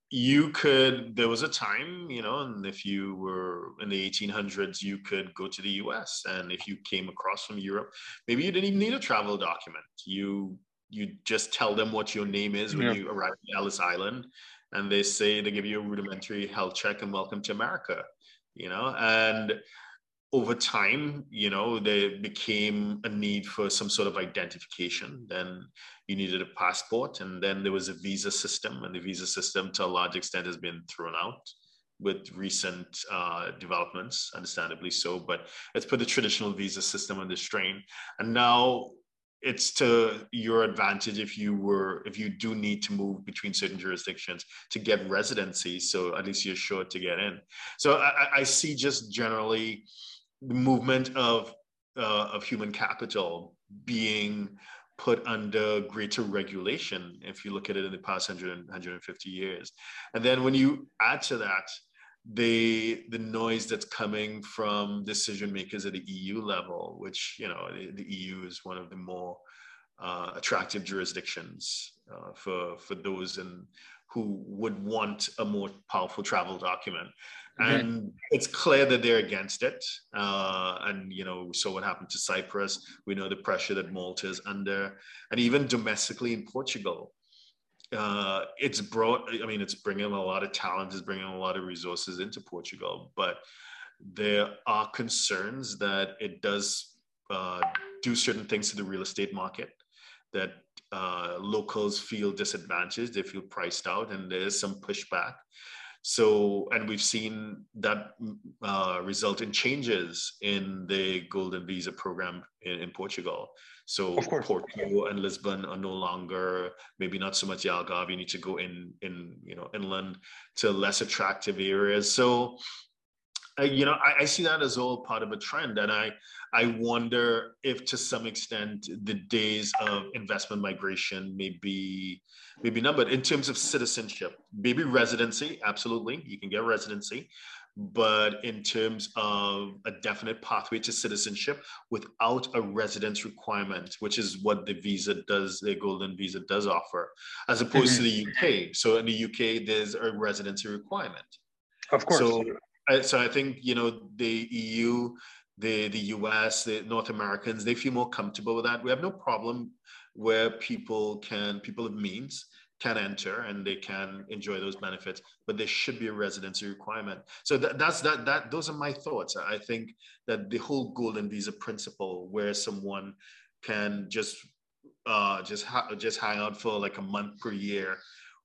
You could, there was a time, you know, and if you were in the 1800s, you could go to the US. And if you came across from Europe, maybe you didn't even need a travel document. You you just tell them what your name is when yeah. you arrive at Ellis Island, and they say they give you a rudimentary health check and welcome to America. You know, and over time, you know, there became a need for some sort of identification. Then you needed a passport, and then there was a visa system, and the visa system, to a large extent, has been thrown out with recent uh, developments, understandably so. But let's put the traditional visa system under strain, and now it's to your advantage if you were if you do need to move between certain jurisdictions to get residency. So at least you're sure to get in. So i, I see just generally the movement of uh, of human capital being put under greater regulation if you look at it in the past 100 150 years. And then when you add to that the the noise that's coming from decision makers at the EU level, which you know the, the EU is one of the more uh, attractive jurisdictions uh, for for those and who would want a more powerful travel document. Mm-hmm. And it's clear that they're against it. Uh, and, you know, we saw what happened to Cyprus. We know the pressure that Malta is under. And even domestically in Portugal, uh, it's brought i mean it's bringing a lot of talent is bringing a lot of resources into portugal but there are concerns that it does uh, do certain things to the real estate market that uh, locals feel disadvantaged they feel priced out and there's some pushback. So and we've seen that uh, result in changes in the golden visa program in, in portugal so of course. Porto and Lisbon are no longer maybe not so much Algarve. You need to go in in you know inland to less attractive areas. So I, you know, I, I, see that as all part of a trend, and I, I wonder if, to some extent, the days of investment migration may be, may be numbered in terms of citizenship. Maybe residency, absolutely, you can get residency, but in terms of a definite pathway to citizenship without a residence requirement, which is what the visa does, the golden visa does offer, as opposed mm-hmm. to the mm-hmm. UK. So in the UK, there's a residency requirement. Of course. So, so I think you know the EU, the the US, the North Americans, they feel more comfortable with that. We have no problem where people can people of means can enter and they can enjoy those benefits, but there should be a residency requirement. So that, that's that that those are my thoughts. I think that the whole golden visa principle, where someone can just uh, just ha- just hang out for like a month per year,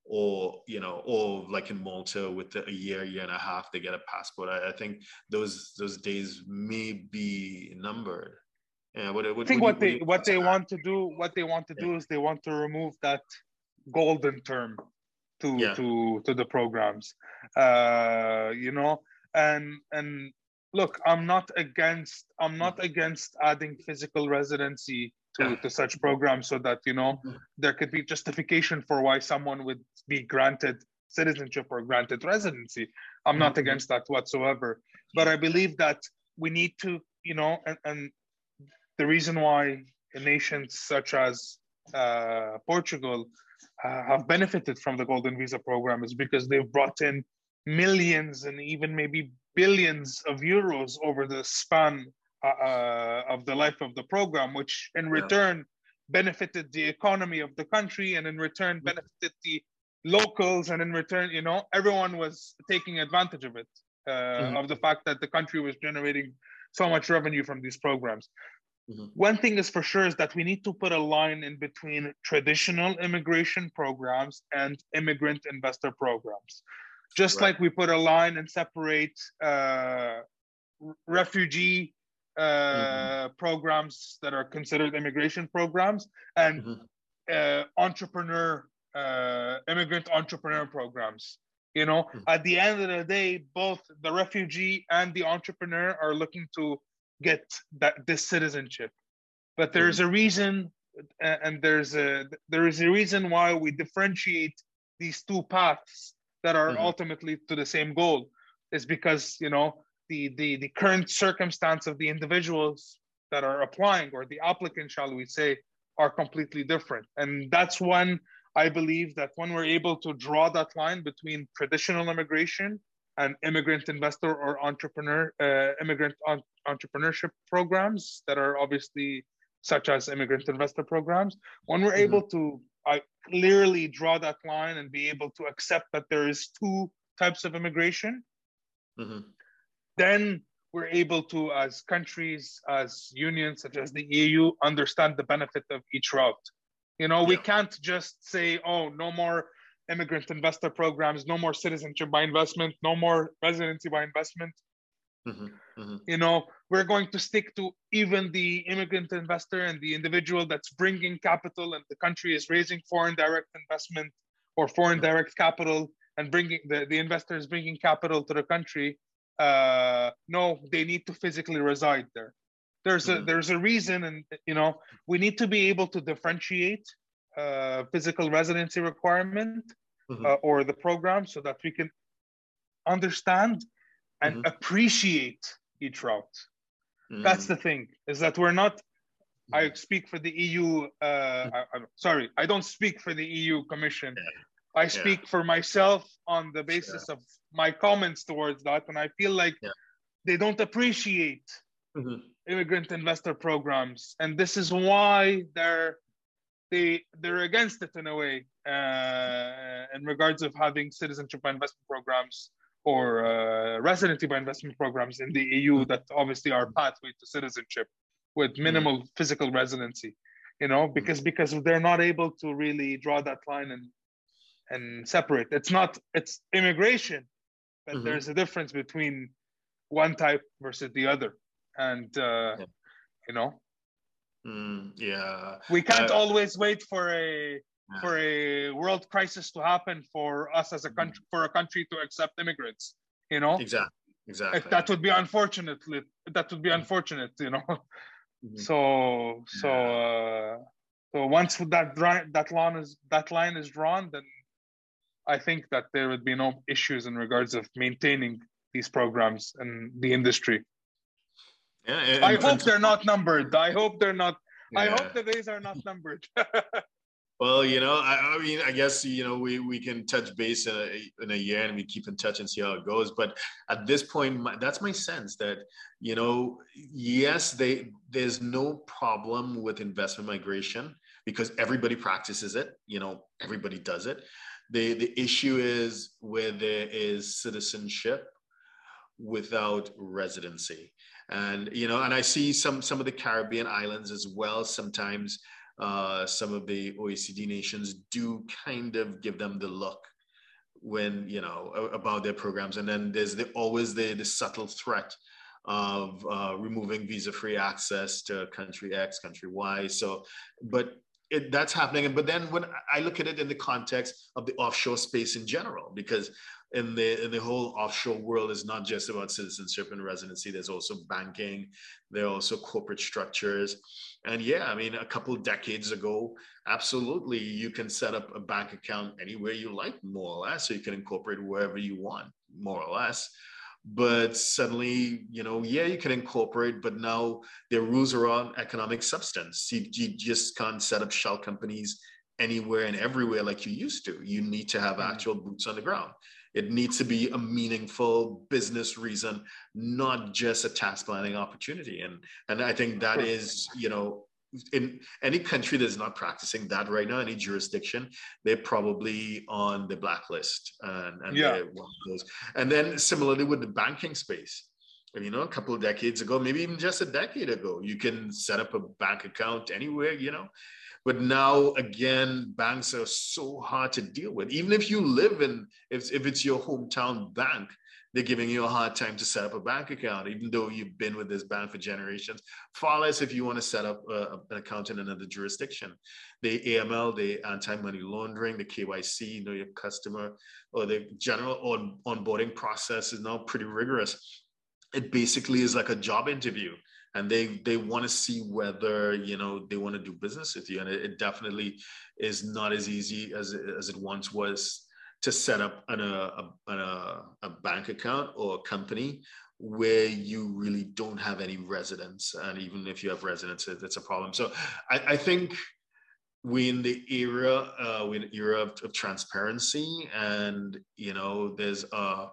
or you know, or like in Malta with a year, year and a half, they get a passport. I, I think those those days may be numbered. Yeah, what, what, I think what, what they what they want to do what they want to do is they want to remove that golden term to yeah. to to the programs uh you know and and look i'm not against i'm not against adding physical residency to, yeah. to such programs so that you know mm. there could be justification for why someone would be granted citizenship or granted residency i'm not mm-hmm. against that whatsoever but i believe that we need to you know and, and the reason why nations such as uh, portugal uh, have benefited from the golden visa program is because they've brought in millions and even maybe billions of euros over the span uh, uh, of the life of the program which in return yeah. benefited the economy of the country and in return mm-hmm. benefited the locals and in return you know everyone was taking advantage of it uh, mm-hmm. of the fact that the country was generating so much revenue from these programs Mm-hmm. One thing is for sure is that we need to put a line in between traditional immigration programs and immigrant investor programs. Just right. like we put a line and separate uh, refugee uh, mm-hmm. programs that are considered immigration programs and mm-hmm. uh, entrepreneur, uh, immigrant entrepreneur programs. You know, mm-hmm. at the end of the day, both the refugee and the entrepreneur are looking to get that this citizenship but there's mm-hmm. a reason and there's a there is a reason why we differentiate these two paths that are mm-hmm. ultimately to the same goal is because you know the, the the current circumstance of the individuals that are applying or the applicant shall we say are completely different and that's when i believe that when we're able to draw that line between traditional immigration and immigrant investor or entrepreneur uh, immigrant on, entrepreneurship programs that are obviously such as immigrant investor programs when we're mm-hmm. able to uh, clearly draw that line and be able to accept that there is two types of immigration mm-hmm. then we're able to as countries as unions such as the eu understand the benefit of each route you know yeah. we can't just say oh no more immigrant investor programs, no more citizenship by investment, no more residency by investment. Mm-hmm, mm-hmm. You know, we're going to stick to even the immigrant investor and the individual that's bringing capital, and the country is raising foreign direct investment or foreign mm-hmm. direct capital, and bringing the, the investor is bringing capital to the country. Uh, no, they need to physically reside there. There's a mm-hmm. there's a reason, and you know, we need to be able to differentiate uh, physical residency requirement mm-hmm. uh, or the program so that we can understand and mm-hmm. appreciate each route. Mm-hmm. That's the thing is that we're not. I mm-hmm. speak for the EU. Uh, mm-hmm. I, am sorry, I don't speak for the EU Commission. Yeah. I speak yeah. for myself on the basis of my comments towards that, and I feel like yeah. they don't appreciate mm-hmm. immigrant investor programs, and this is why they're they they're against it in a way uh, in regards of having citizenship by investment programs or uh, residency by investment programs in the EU mm-hmm. that obviously are pathway to citizenship with mm-hmm. minimal mm-hmm. physical residency. You know, mm-hmm. because because they're not able to really draw that line and and separate. It's not it's immigration, but mm-hmm. there's a difference between one type versus the other, and uh, yeah. you know Mm, yeah. We can't uh, always wait for a yeah. for a world crisis to happen for us as a mm-hmm. country for a country to accept immigrants. You know. Exactly. exactly. That would be unfortunate. That would be unfortunate, you know. Mm-hmm. So so uh, so once that that line is that line is drawn, then I think that there would be no issues in regards of maintaining these programs and the industry. Yeah, I hope they're not numbered. I hope they're not. Yeah. I hope the days are not numbered. well, you know, I, I, mean, I guess you know we we can touch base in a, in a year and we keep in touch and see how it goes. But at this point, my, that's my sense that you know, yes, they there's no problem with investment migration because everybody practices it. You know, everybody does it. The the issue is where there is citizenship without residency and you know and i see some some of the caribbean islands as well. Sometimes uh, some of the oecd nations do kind of give them the look when you know about their programs. And then there's the, always the, the subtle threat of uh, removing visa-free access to country x country y. So but it, that's happening. But then when i look at it in the context of the offshore space in general because in the in the whole offshore world is not just about citizenship and residency. There's also banking. There are also corporate structures, and yeah, I mean, a couple decades ago, absolutely, you can set up a bank account anywhere you like, more or less. So you can incorporate wherever you want, more or less. But suddenly, you know, yeah, you can incorporate, but now there are rules around economic substance. You, you just can't set up shell companies anywhere and everywhere like you used to. You need to have mm-hmm. actual boots on the ground. It needs to be a meaningful business reason, not just a tax planning opportunity. And and I think that is, you know, in any country that's not practicing that right now, any jurisdiction, they're probably on the blacklist. And, and yeah. And then similarly with the banking space, you know, a couple of decades ago, maybe even just a decade ago, you can set up a bank account anywhere, you know, but now again, banks are so hard to deal with. Even if you live in, if, if it's your hometown bank, they're giving you a hard time to set up a bank account, even though you've been with this bank for generations. Far less if you want to set up a, an account in another jurisdiction. The AML, the anti-money laundering, the KYC, you know your customer, or the general on, onboarding process is now pretty rigorous. It basically is like a job interview and they they want to see whether you know they want to do business with you and it, it, definitely is not as easy as it, as it once was to set up an, a, a, a bank account or a company where you really don't have any residence and even if you have residents it's a problem. So i, I think we in the era uh, we in the era of, of transparency and you know there's a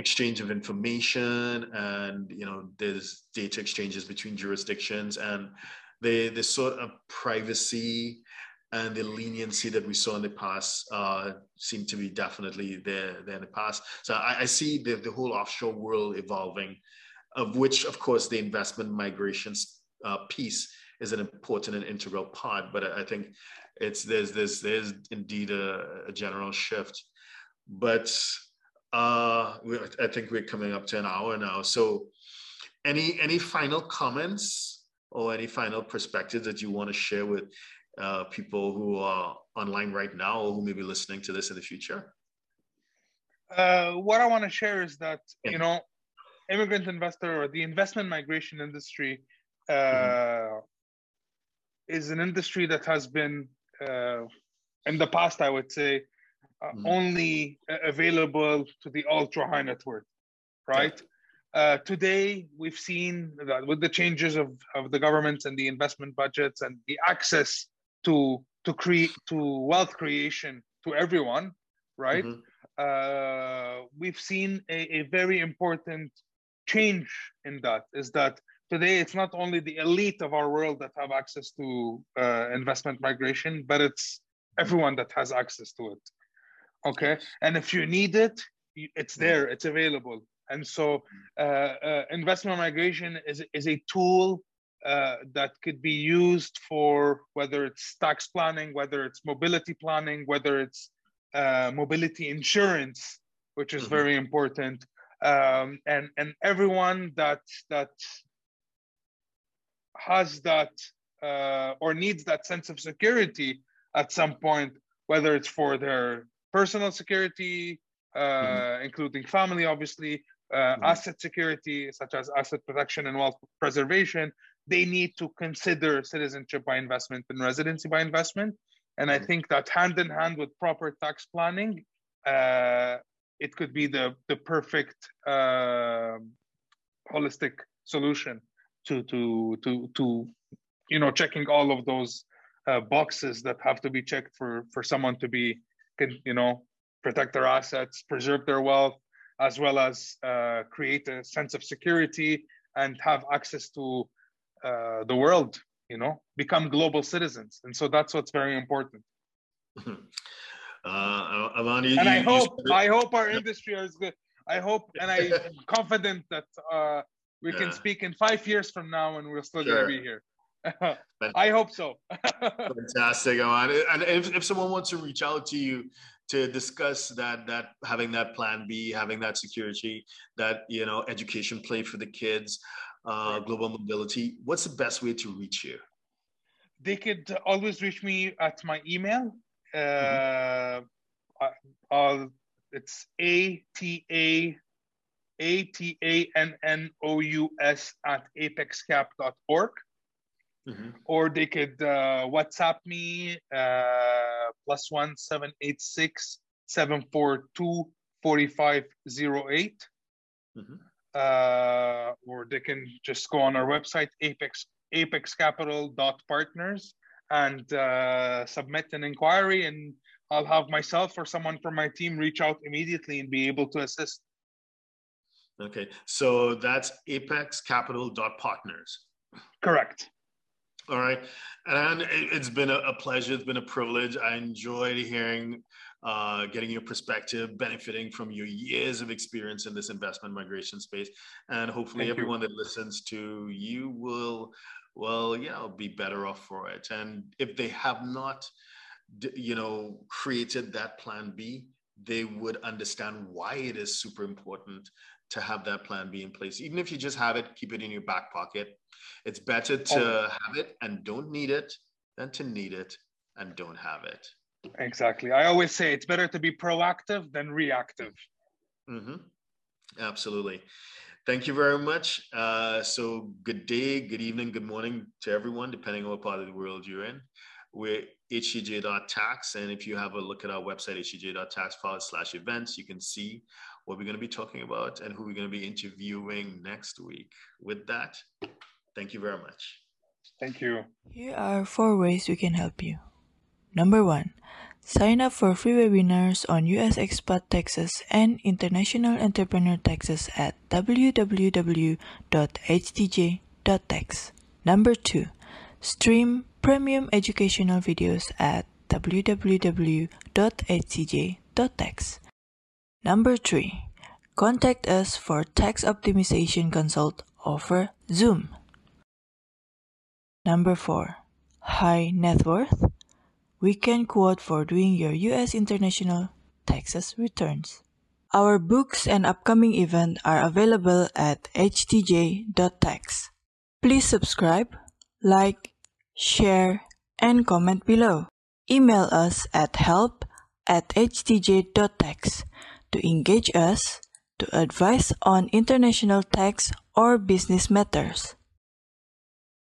exchange of information and you know there's data exchanges between jurisdictions and the the sort of privacy and the leniency that we saw in the past uh, seem to be definitely there, there in the past. So I, I see the, the whole offshore world evolving, of which, of course, the investment migrations uh, piece is an important and integral part. But I, think it's there's there's there's indeed a, a general shift. But uh, I think we're coming up to an hour now. So, any any final comments or any final perspectives that you want to share with uh, people who are online right now or who may be listening to this in the future? Uh, what I want to share is that yeah. you know, immigrant investor or the investment migration industry uh, mm-hmm. is an industry that has been uh, in the past, I would say, mm. only available to the ultra high net worth, right? Yeah. Uh, today, we've seen that with the changes of, of the government and the investment budgets and the access to to create to wealth creation to everyone, right? Mm-hmm. Uh, we've seen a, a very important change in that. Is that today it's not only the elite of our world that have access to uh, investment migration, but it's everyone that has access to it okay? And if you need it it's there it's available. And so uh, uh, investment migration is, is a tool uh, that could be used for whether it's tax planning whether it's mobility planning whether it's uh, mobility insurance which is mm-hmm. very important. Um, and and everyone that that has that uh, or needs that sense of security at some point whether it's for their personal security, uh, mm-hmm. including family, obviously, uh, mm-hmm. asset security, such as asset protection and wealth preservation, they need to consider citizenship by investment and residency by investment. And I mm-hmm. think that hand in hand with proper tax planning, uh, it could be the the perfect uh, holistic solution to to to to you know checking all of those uh, boxes that have to be checked for for someone to be can you know protect their assets, preserve their wealth, as well as uh, create a sense of security and have access to uh, the world. You know, become global citizens, and so that's what's very important. Uh, Armand, and you, I hope I hope our industry is good. I hope, and I'm confident that uh, we yeah. can speak in five years from now, and we're still sure. going to be here. I hope so. Fantastic, Armand. And if, if someone wants to reach out to you to discuss that that having that plan B, having that security, that you know education play for the kids, uh, global mobility, what's the best way to reach you? They could always reach me at my email, mm-hmm. uh, it's A T A A T A N N O U S at apexcap.org. Mm-hmm. Or they could uh, WhatsApp me uh, plus one seven eight six seven four two forty five zero eight. Mm-hmm. Uh, or they can just go on our website apex apexcapital.partners and uh, submit an inquiry and I'll have myself or someone from my team reach out immediately and be able to assist. Okay, so that's apexcapital.partners. Correct. All right, and it's been a, pleasure. It's been a privilege. I enjoyed hearing, uh, getting your perspective, benefiting from your years of experience in this investment migration space, and hopefully Thank everyone you. that listens to you will well, you know, be better off for it. And if they have not, you know, created that plan B, they would understand why it is super important to have that plan B in place. Even if you just have it, keep it in your back pocket. It's better to have it and don't need it than to need it and don't have it. Exactly. I always say it's better to be proactive than reactive. Mm-hmm. Absolutely. Thank you very much. Uh, so, good day, good evening, good morning to everyone, depending on what part of the world you're in. We're htj.tax. And if you have a look at our website, htj.tax forward slash events, you can see what we're going to be talking about and who we're going to be interviewing next week. With that, thank you very much. Thank you. Here are four ways we can help you. Number one, Sign up for free webinars on US expat taxes and international entrepreneur taxes at www.htj.tax. Number 2. Stream premium educational videos at www.htj.tax. Number 3. Contact us for tax optimization consult over Zoom. Number 4. High net worth We can quote for doing your U.S. international taxes returns. Our books and upcoming event are available at htj.tax. Please subscribe, like, share, and comment below. Email us at help at htj.tax to engage us to advise on international tax or business matters.